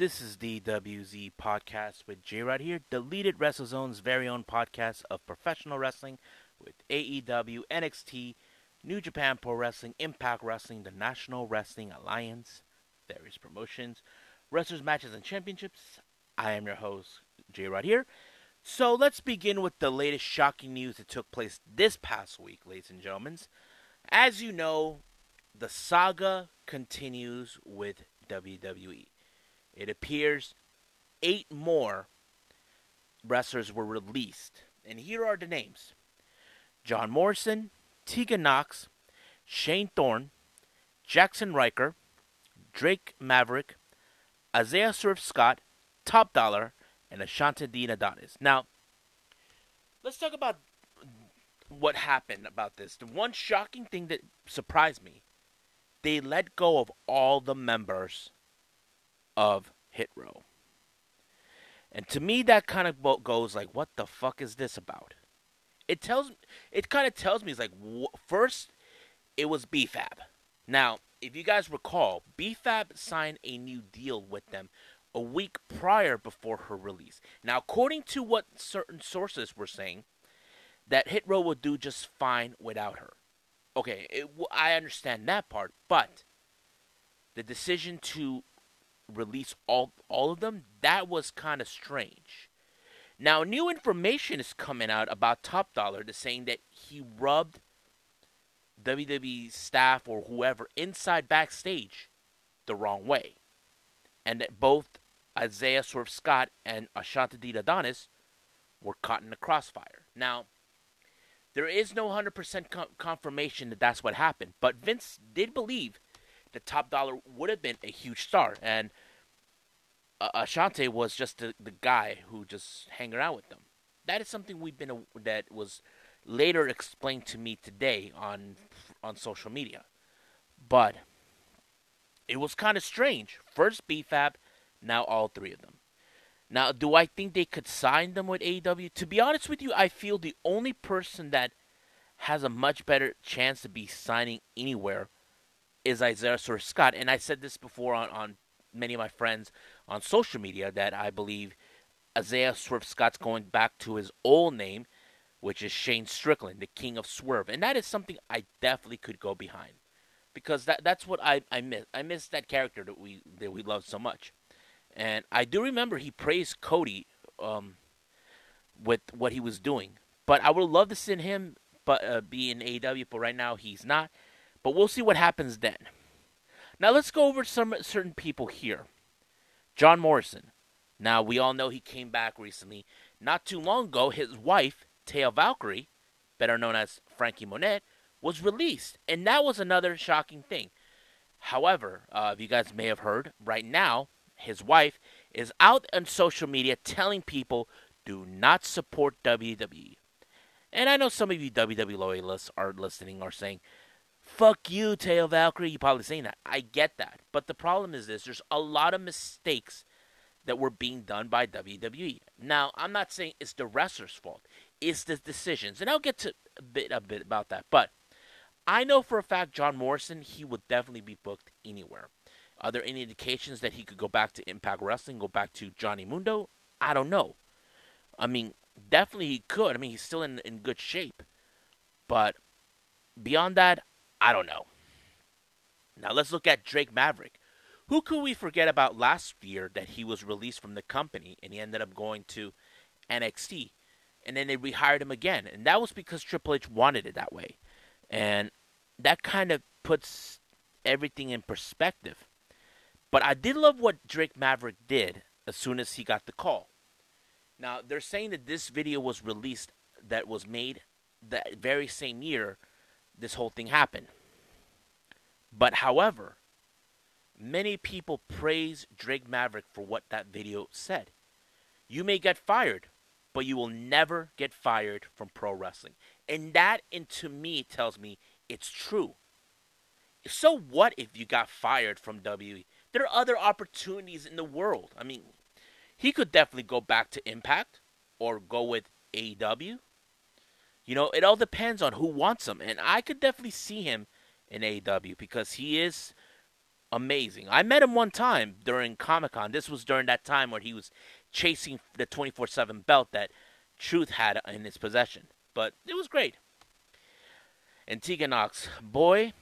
This is the WZ podcast with J Rod here, deleted WrestleZone's very own podcast of professional wrestling with AEW, NXT, New Japan Pro Wrestling, Impact Wrestling, the National Wrestling Alliance, various promotions, wrestlers, matches, and championships. I am your host, J Rod here. So let's begin with the latest shocking news that took place this past week, ladies and gentlemen. As you know, the saga continues with WWE. It appears eight more wrestlers were released. And here are the names John Morrison, Tegan Nox, Shane Thorne, Jackson Ryker, Drake Maverick, Isaiah Swerve Scott, Top Dollar, and Ashante Dean Adonis. Now, let's talk about what happened about this. The one shocking thing that surprised me, they let go of all the members of Hit Row. And to me, that kind of goes like, what the fuck is this about? It tells, it kind of tells me, it's like, first, it was B-Fab. Now, if you guys recall, B-Fab signed a new deal with them a week prior before her release. Now, according to what certain sources were saying, that Hit Row would do just fine without her. Okay, it, I understand that part, but the decision to release all all of them, that was kind of strange. Now, new information is coming out about Top Dollar to saying that he rubbed WWE staff or whoever inside backstage the wrong way. And that both Isaiah Swerve Scott and Ashante Dean Adonis were caught in the crossfire. Now, there is no 100% com- confirmation that that's what happened, but Vince did believe that Top Dollar would have been a huge star. And Ashante was just the, the guy who just hang around with them. That is something we've been that was later explained to me today on on social media. But it was kind of strange. First B-Fab, now all three of them. Now, do I think they could sign them with AEW? To be honest with you, I feel the only person that has a much better chance to be signing anywhere is Isaiah Swerve Scott. And I said this before on, on many of my friends on social media that I believe Isaiah Swerve Scott's going back to his old name, which is Shane Strickland, the King of Swerve, and that is something I definitely could go behind, because that that's what I I miss. I miss that character that we that we love so much, and I do remember he praised Cody um, with what he was doing, but I would love to see him but uh, be in AEW, but right now he's not. But we'll see what happens then. Now let's go over some certain people here. John Morrison. Now we all know he came back recently. Not too long ago, his wife, Taya Valkyrie, better known as Frankie Monet, was released, and that was another shocking thing. However, uh, you guys may have heard, right now his wife is out on social media telling people do not support WWE. And I know some of you WWE loyalists are listening are saying, fuck you, Taya Valkyrie. You're probably saying that. I get that. But the problem is this there's a lot of mistakes that were being done by WWE. Now, I'm not saying it's the wrestler's fault. It's the decisions. And I'll get to a bit a bit about that. But I know for a fact John Morrison, he would definitely be booked anywhere. Are there any indications that he could go back to Impact Wrestling, go back to Johnny Mundo? I don't know. I mean, definitely he could. I mean, he's still in, in good shape. But beyond that, I don't know. Now let's look at Drake Maverick. Who could we forget about last year that he was released from the company and he ended up going to NXT? And then they rehired him again. And that was because Triple H wanted it that way. And that kind of puts everything in perspective. But I did love what Drake Maverick did as soon as he got the call. Now, they're saying that this video was released that was made that very same year this whole thing happened. But however, many people praise Drake Maverick for what that video said. You may get fired, but you will never get fired from pro wrestling. And that, and to me, tells me it's true. So what if you got fired from WWE? There are other opportunities in the world. I mean, he could definitely go back to Impact or go with AEW you know, it all depends on who wants him, and I could definitely see him in AEW because he is amazing. I met him one time during Comic Con. This was during that time where he was chasing the 24 7 belt that Truth had in his possession. But it was great. And Tegan Nox, boy,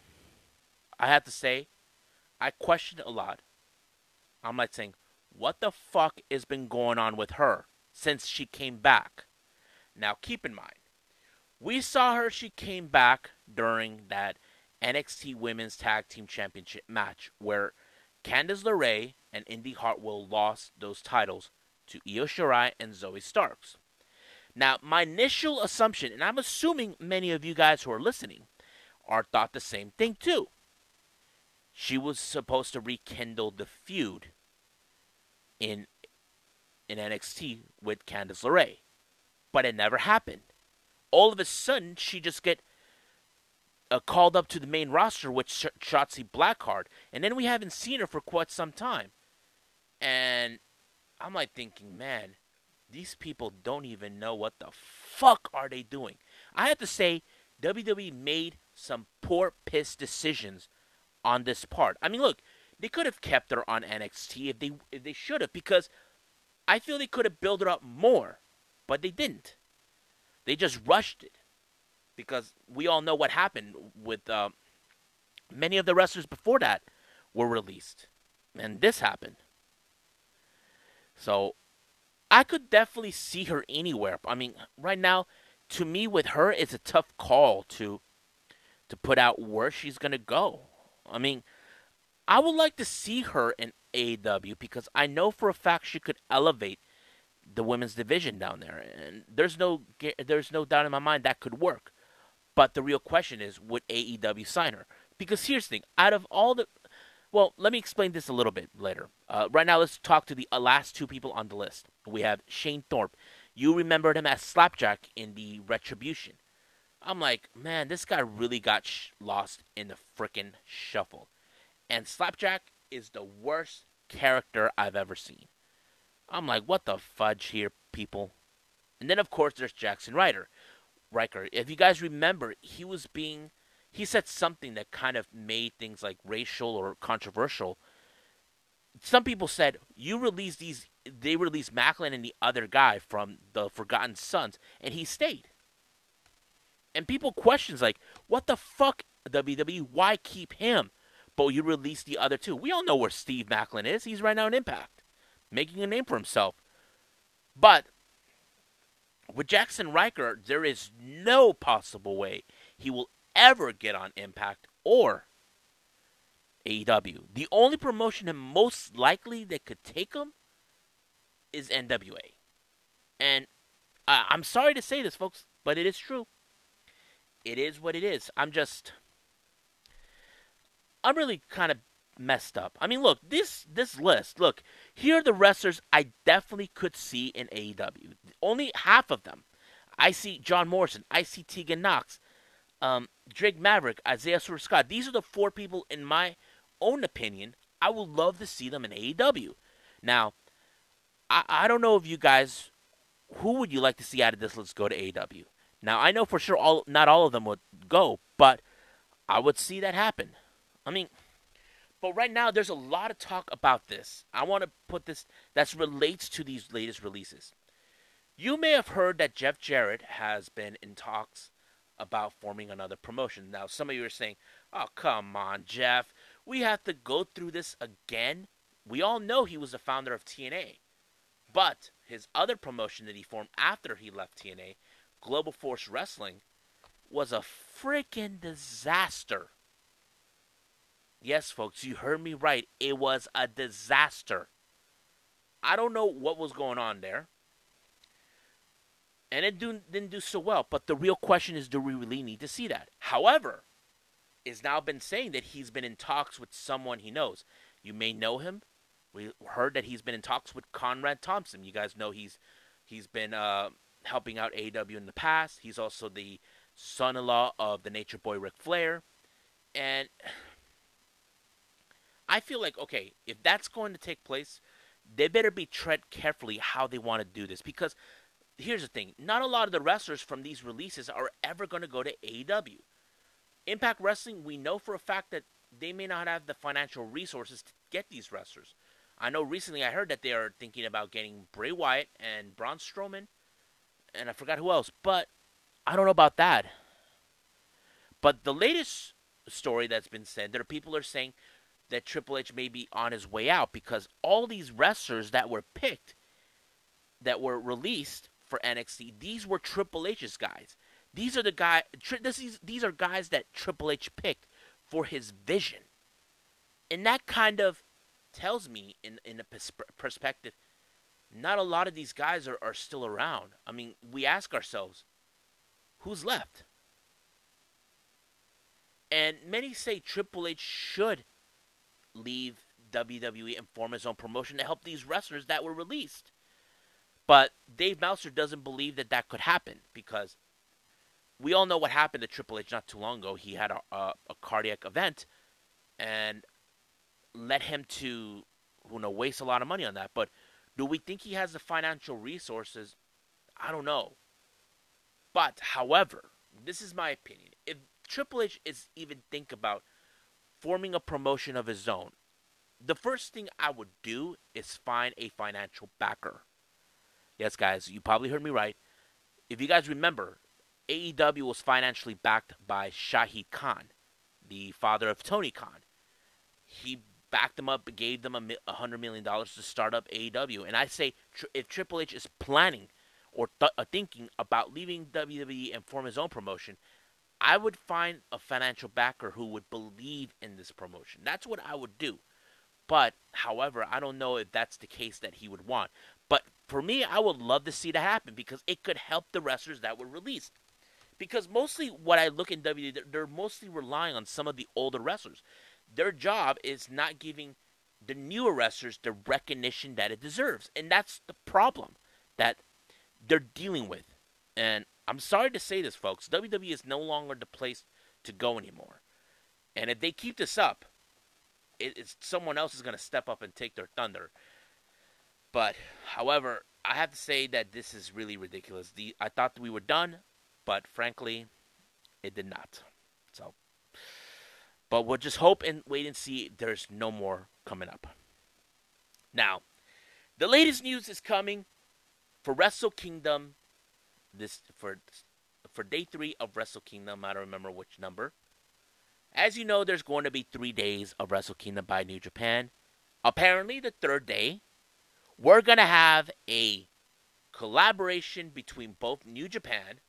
I have to say, I questioned a lot. I'm like saying, what the fuck has been going on with her since she came back? Now, keep in mind, we saw her, she came back during that NXT Women's Tag Team Championship match where Candice LeRae and Indi Hartwell lost those titles to Io Shirai and Zoey Starks. Now, my initial assumption, and I'm assuming many of you guys who are listening are thought the same thing too. She was supposed to rekindle the feud in in NXT with Candice LeRae, but it never happened. All of a sudden, she just get uh, called up to the main roster with Sh- Shotzi Blackheart, and then we haven't seen her for quite some time. And I'm like thinking, man, these people don't even know what the fuck are they doing. I have to say, WWE made some poor piss decisions on this part. I mean, look, they could have kept her on NXT if they if they should have because I feel they could have built her up more, but they didn't. They just rushed it because we all know what happened with uh, many of the wrestlers before that were released, and this happened. So I could definitely see her anywhere. I mean, right now, to me, with her, it's a tough call to to put out where she's gonna go. I mean, I would like to see her in AEW because I know for a fact she could elevate the women's division down there, and there's no there's no doubt in my mind that could work. But the real question is, would AEW sign her? Because here's the thing: out of all the well, let me explain this a little bit later. Uh, right now, let's talk to the uh, last two people on the list. We have Shane Thorpe. You remembered him as Slapjack in the Retribution. I'm like, man, this guy really got sh- lost in the frickin' shuffle. And Slapjack is the worst character I've ever seen. I'm like, what the fudge here, people? And then, of course, there's Jackson Ryder. Ryker. If you guys remember, he was being he said something that kind of made things like racial or controversial. Some people said you release these they released Maclin and the other guy from the Forgotten Sons and he stayed. And people questions like, what the fuck WWE? Why keep him? But you release the other two. We all know where Steve Maclin is. He's right now in Impact, making a name for himself. But with Jackson Ryker, there is no possible way he will ever get on Impact or AEW. The only promotion and most likely that could take him is NWA. And I'm sorry to say this, folks, but it is true. It is what it is. I'm just. I'm really kind of messed up. I mean, look, this this list. Look, here are the wrestlers I definitely could see in AEW. Only half of them. I see John Morrison. I see Tegan Nox um, Drake Maverick, Isaiah Swerve Scott. These are the four people, in my own opinion, I would love to see them in AEW. Now, I, I don't know if you guys, who would you like to see out of this? Let's go to AEW. Now, I know for sure all not all of them would go, but I would see that happen. I mean, but right now there's a lot of talk about this. I want to put this that relates to these latest releases. You may have heard that Jeff Jarrett has been in talks about forming another promotion. Now, some of you are saying, oh, come on, Jeff. We have to go through this again. We all know he was the founder of TNA. But his other promotion that he formed after he left TNA, Global Force Wrestling, was a freaking disaster. Yes, folks, you heard me right. It was a disaster. I don't know what was going on there and it do, didn't do so well. But the real question is, do we really need to see that? However, is now been saying that he's been in talks with someone he knows. You may know him. We heard that he's been in talks with Conrad Thompson. You guys know he's he's been uh, helping out AEW in the past. He's also the son-in-law of the Nature Boy Ric Flair, and I feel like okay, if that's going to take place, they better be tread carefully how they want to do this because here's the thing not a lot of the wrestlers from these releases are ever going to go to AEW. Impact Wrestling, we know for a fact that they may not have the financial resources to get these wrestlers. I know recently I heard that they are thinking about getting Bray Wyatt and Braun Strowman, and I forgot who else, but I don't know about that. But the latest story that's been said, there are people are saying that Triple H may be on his way out because all these wrestlers that were picked, that were released for NXT, these were Triple H's guys. These are the guy. This, these are guys that Triple H picked for his vision, and that kind of tells me, in in a perspective, not a lot of these guys are, are still around. I mean, we ask ourselves, who's left? And many say Triple H should leave WWE and form his own promotion to help these wrestlers that were released. But Dave Meltzer doesn't believe that that could happen because we all know what happened to Triple H not too long ago. He had a, a, a cardiac event and led him to, you know, waste a lot of money on that. But do we think he has the financial resources? I don't know. But, however, this is my opinion. If Triple H is even think about forming a promotion of his own, the first thing I would do is find a financial backer. Yes, guys, you probably heard me right. If you guys remember, AEW was financially backed by Shahid Khan, the father of Tony Khan. He backed them up, gave them a hundred million dollars to start up AEW. And I say, if Triple H is planning or th- uh, thinking about leaving WWE and form his own promotion, I would find a financial backer who would believe in this promotion. That's what I would do. But, however, I don't know if that's the case that he would want. But for me, I would love to see that happen because it could help the wrestlers that were released because mostly what I look in WWE, they're mostly relying on some of the older wrestlers. Their job is not giving the newer wrestlers the recognition that it deserves, and that's the problem that they're dealing with. And I'm sorry to say this, folks, WWE is no longer the place to go anymore. And if they keep this up, it's someone else is going to step up and take their thunder. But, however, I have to say that this is really ridiculous. The I thought we were done but frankly, it did not. So, but we'll just hope and wait and see. There's no more coming up. Now, the latest news is coming for Wrestle Kingdom. This for for day three of Wrestle Kingdom. I don't remember which number. As you know, there's going to be three days of Wrestle Kingdom by New Japan. Apparently, the third day, we're gonna have a collaboration between both New Japan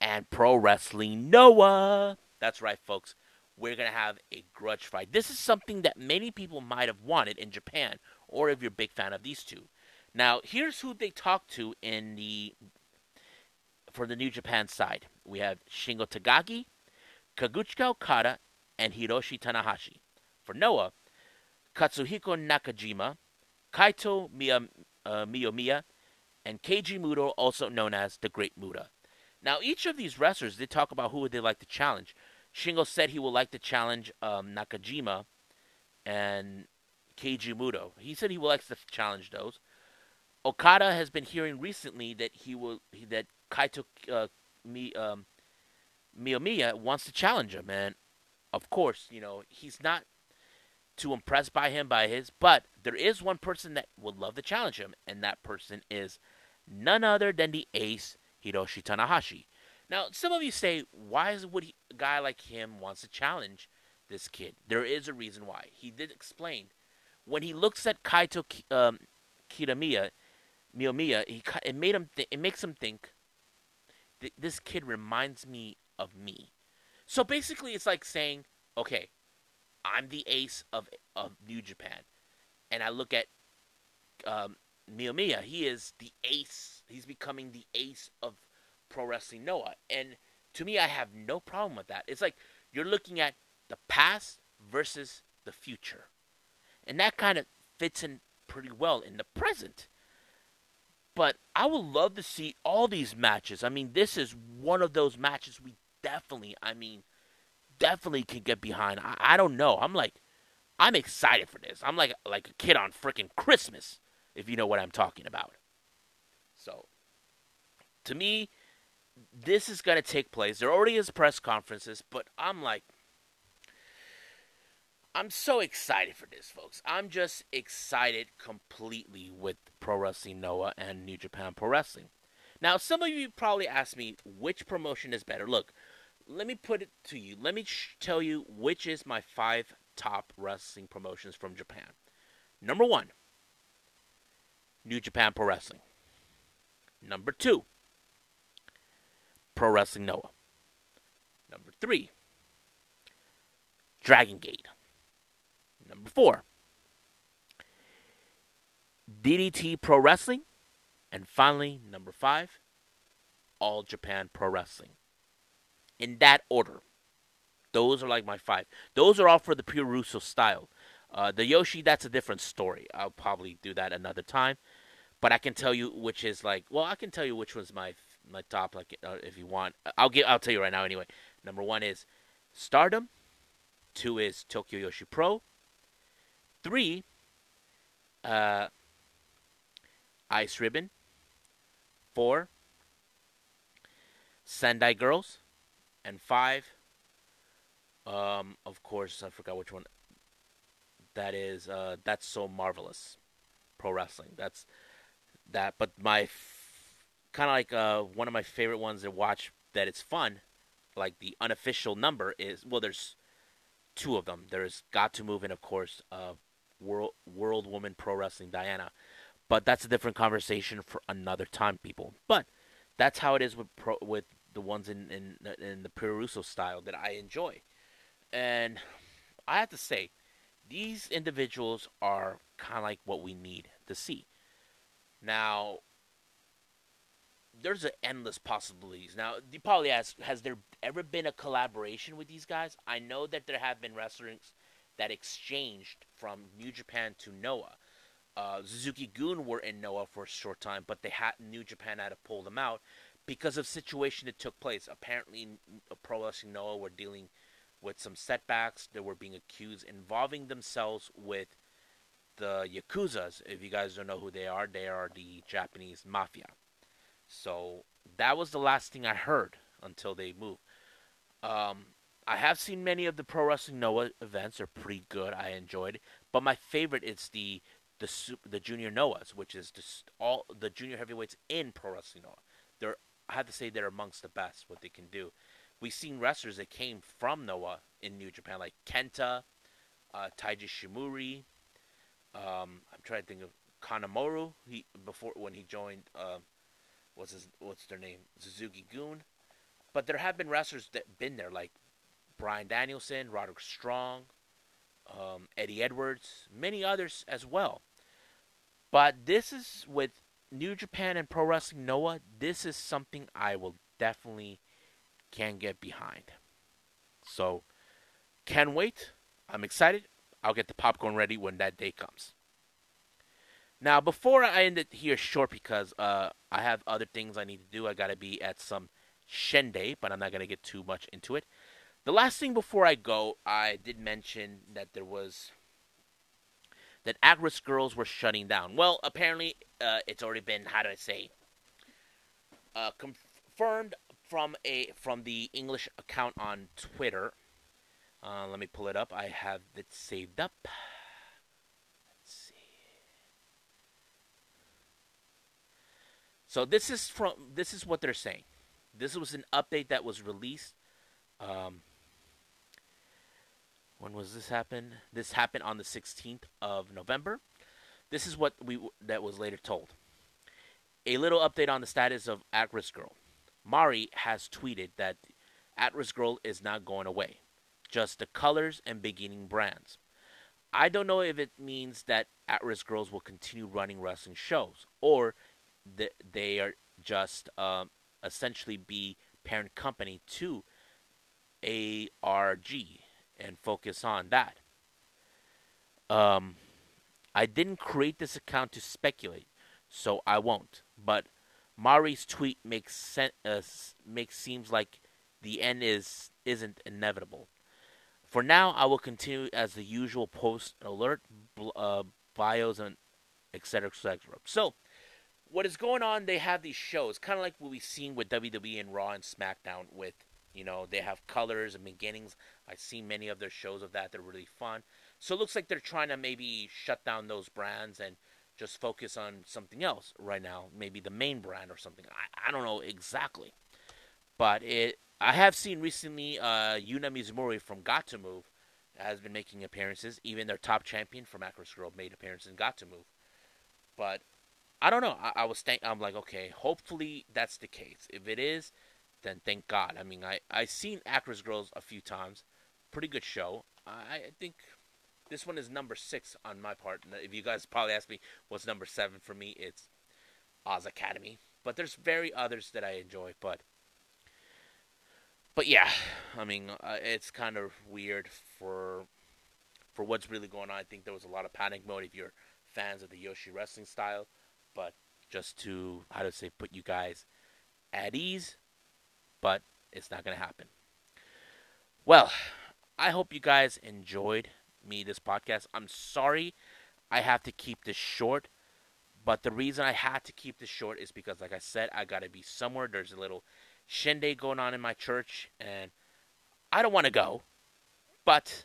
and Pro Wrestling Noah. That's right, folks. We're to have a grudge fight. This is something that many people might have wanted in Japan, or if you're a big fan of these two. Now, here's who they talked to in the for the New Japan side. We have Shingo Takagi, Kazuchika Okada, and Hiroshi Tanahashi. For Noah, Katsuhiko Nakajima, Kaito Miya, uh, Miyomiya, and Keiji Muto, also known as the Great Muta. Now, each of these wrestlers, did talk about who would they like to challenge. Shingo said he would like to challenge um, Nakajima and Keiji Muto. He said he would like to challenge those. Okada has been hearing recently that he will that Kaito uh, Mi, um, Miyomiya wants to challenge him, and of course, you know he's not too impressed by him by his, but there is one person that would love to challenge him, and that person is none other than the Ace Hiroshi Tanahashi. Now, some of you say, why would he, a guy like him wants to challenge this kid? There is a reason why. He did explain. When he looks at Kaito um, Kitamiya, Miyomiya, he it made him th- it makes him think this kid reminds me of me. So basically, it's like saying, okay, I'm the ace of of New Japan, and I look at um, Miyomiya. He is the ace he's becoming the ace of pro wrestling Noah. And to me, I have no problem with that. It's like you're looking at the past versus the future. And that kind of fits in pretty well in the present. But I would love to see all these matches. I mean, this is one of those matches we definitely, I mean, definitely can get behind. I, I don't know. I'm like, I'm excited for this. I'm like like a kid on freaking Christmas, if you know what I'm talking about. So, to me, this is to take place. There already is press conferences, but I'm like, I'm so excited for this, folks. I'm just excited completely with Pro Wrestling Noah and New Japan Pro Wrestling. Now, some of you probably ask me which promotion is better. Look, let me put it to you. Let me sh- tell you which is my five top wrestling promotions from Japan. Number one, New Japan Pro Wrestling. Number two, Pro Wrestling Noah. Number three, Dragon Gate. Number four, DDT Pro Wrestling. And finally, number five, All Japan Pro Wrestling. In that order. Those are like my five. Those are all for the puroresu style. Uh, the Joshi, that's a different story. I'll probably do that another time. But I can tell you which is like, well, I can tell you which one's my my top. Like, uh, if you want, I'll give. I'll tell you right now. Anyway, number one is Stardom. Two is Tokyo Joshi Pro. Three, uh, Ice Ribbon. Four, Sendai Girls. And five, um, of course, I forgot which one. That is, uh, that's so marvelous. Pro wrestling. That's that. But my f- kind of like uh, one of my favorite ones to watch that it's fun, like the unofficial number is well, there's two of them. There's Gatoh Move and of course, uh, World World Woman Pro Wrestling Diana. But that's a different conversation for another time, people. But that's how it is with pro, with the ones in in in the puroresu style that I enjoy. And I have to say, these individuals are kind of like what we need to see. Now, there's an endless possibilities. Now, you probably ask, has there ever been a collaboration with these guys? I know that there have been wrestlers that exchanged from New Japan to Noah. Uh, Suzuki-gun were in Noah for a short time, but they had New Japan had to pull them out because of situation that took place. Apparently, Pro Wrestling Noah were dealing with some setbacks. They were being accused involving themselves with the Yakuzas. If you guys don't know who they are, they are the Japanese mafia. So that was the last thing I heard until they moved. Um, I have seen many of the Pro Wrestling Noah events; are pretty good. I enjoyed, but my favorite is the the the Junior Noahs, which is just all the junior heavyweights in Pro Wrestling Noah. They're I have to say they're amongst the best what they can do. We've seen wrestlers that came from Noah in New Japan, like Kenta, uh, Taiji Shimori. Um, I'm trying to think of Kanemaru. He before when he joined, uh, what's his what's their name? Suzuki-gun. But there have been wrestlers that been there, like Bryan Danielson, Roderick Strong, um, Eddie Edwards, many others as well. But this is with New Japan and Pro Wrestling Noah. This is something I will definitely can get behind. So, can wait. I'm excited. I'll get the popcorn ready when that day comes. Now, before I end it here short, because uh, I have other things I need to do, I got to be at some Shende, but I'm not to get too much into it. The last thing before I go, I did mention that there was that Actwres girl'Z were shutting down. Well, apparently, uh, it's already been how do I say uh, confirmed from a from the English account on Twitter. Uh, let me pull it up. I have it saved up. Let's see. So this is from this is what they're saying. This was an update that was released. Um, when was this happen? This happened on the 16th of November. This is what we that was later told. A little update on the status of Actwres girl'Z. Mari has tweeted that Actwres girl'Z is not going away, just the colors and beginning brands. I don't know if it means that Actwres girl'Z will continue running wrestling shows or that they are just um, essentially be parent company to ARG and focus on that. Um, I didn't create this account to speculate, so I won't. But Mari's tweet makes sen- uh, makes seems like the end is isn't inevitable. For now, I will continue as the usual post alert uh, bios and etc. etc. So, what is going on? They have these shows, kind of like what we've seen with WWE and Raw and SmackDown. With you know, they have colors and beginnings. I've seen many of their shows of that. They're really fun. So it looks like they're trying to maybe shut down those brands and just focus on something else right now, maybe the main brand or something. I, I don't know exactly. But it I have seen recently uh, Yuna Mizumori from Gatoh Move has been making appearances. Even their top champion from Actwres girl'Z made appearances and Gatoh Move. But I don't know. I, I was think I'm like, okay, hopefully that's the case. If it is, then thank God. I mean, I I seen Actwres girl'Z a few times. Pretty good show. I, I think this one is number six on my part. If you guys probably ask me what's number seven for me, it's Oz Academy. But there's very others that I enjoy. But but yeah, I mean, uh, it's kind of weird for for what's really going on. I think there was a lot of panic mode if you're fans of the Joshi wrestling style, but just to how to say put you guys at ease, but it's not gonna happen. Well, I hope you guys enjoyed me this podcast. I'm sorry I have to keep this short, but the reason I had to keep this short is because, like I said, I gotta be somewhere. There's a little shindig going on in my church, and I don't want to go, but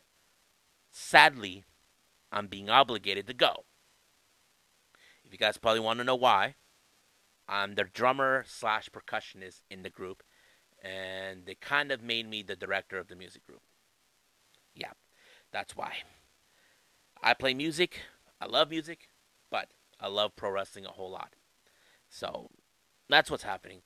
sadly, I'm being obligated to go. If you guys probably want to know why, I'm the drummer slash percussionist in the group, and they kind of made me the director of the music group. Yeah, that's why. I play music. I love music, but I love pro wrestling a whole lot. So that's what's happening.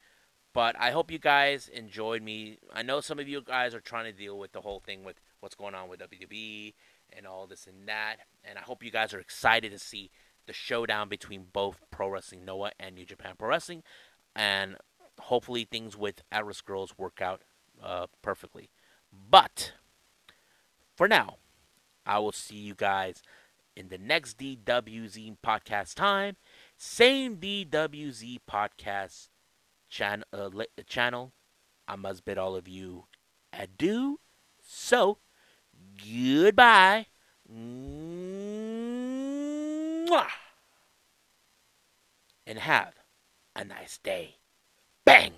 But I hope you guys enjoyed me. I know some of you guys are trying to deal with the whole thing with what's going on with WWE and all this and that. And I hope you guys are excited to see the showdown between both Pro Wrestling Noah and New Japan Pro Wrestling. And hopefully things with Actwres girl'Z work out uh, perfectly. But for now, I will see you guys in the next DWZ podcast time. Same DWZ podcast uh, channel. I must bid all of you adieu. So, goodbye. Mwah. And have a nice day. Bang!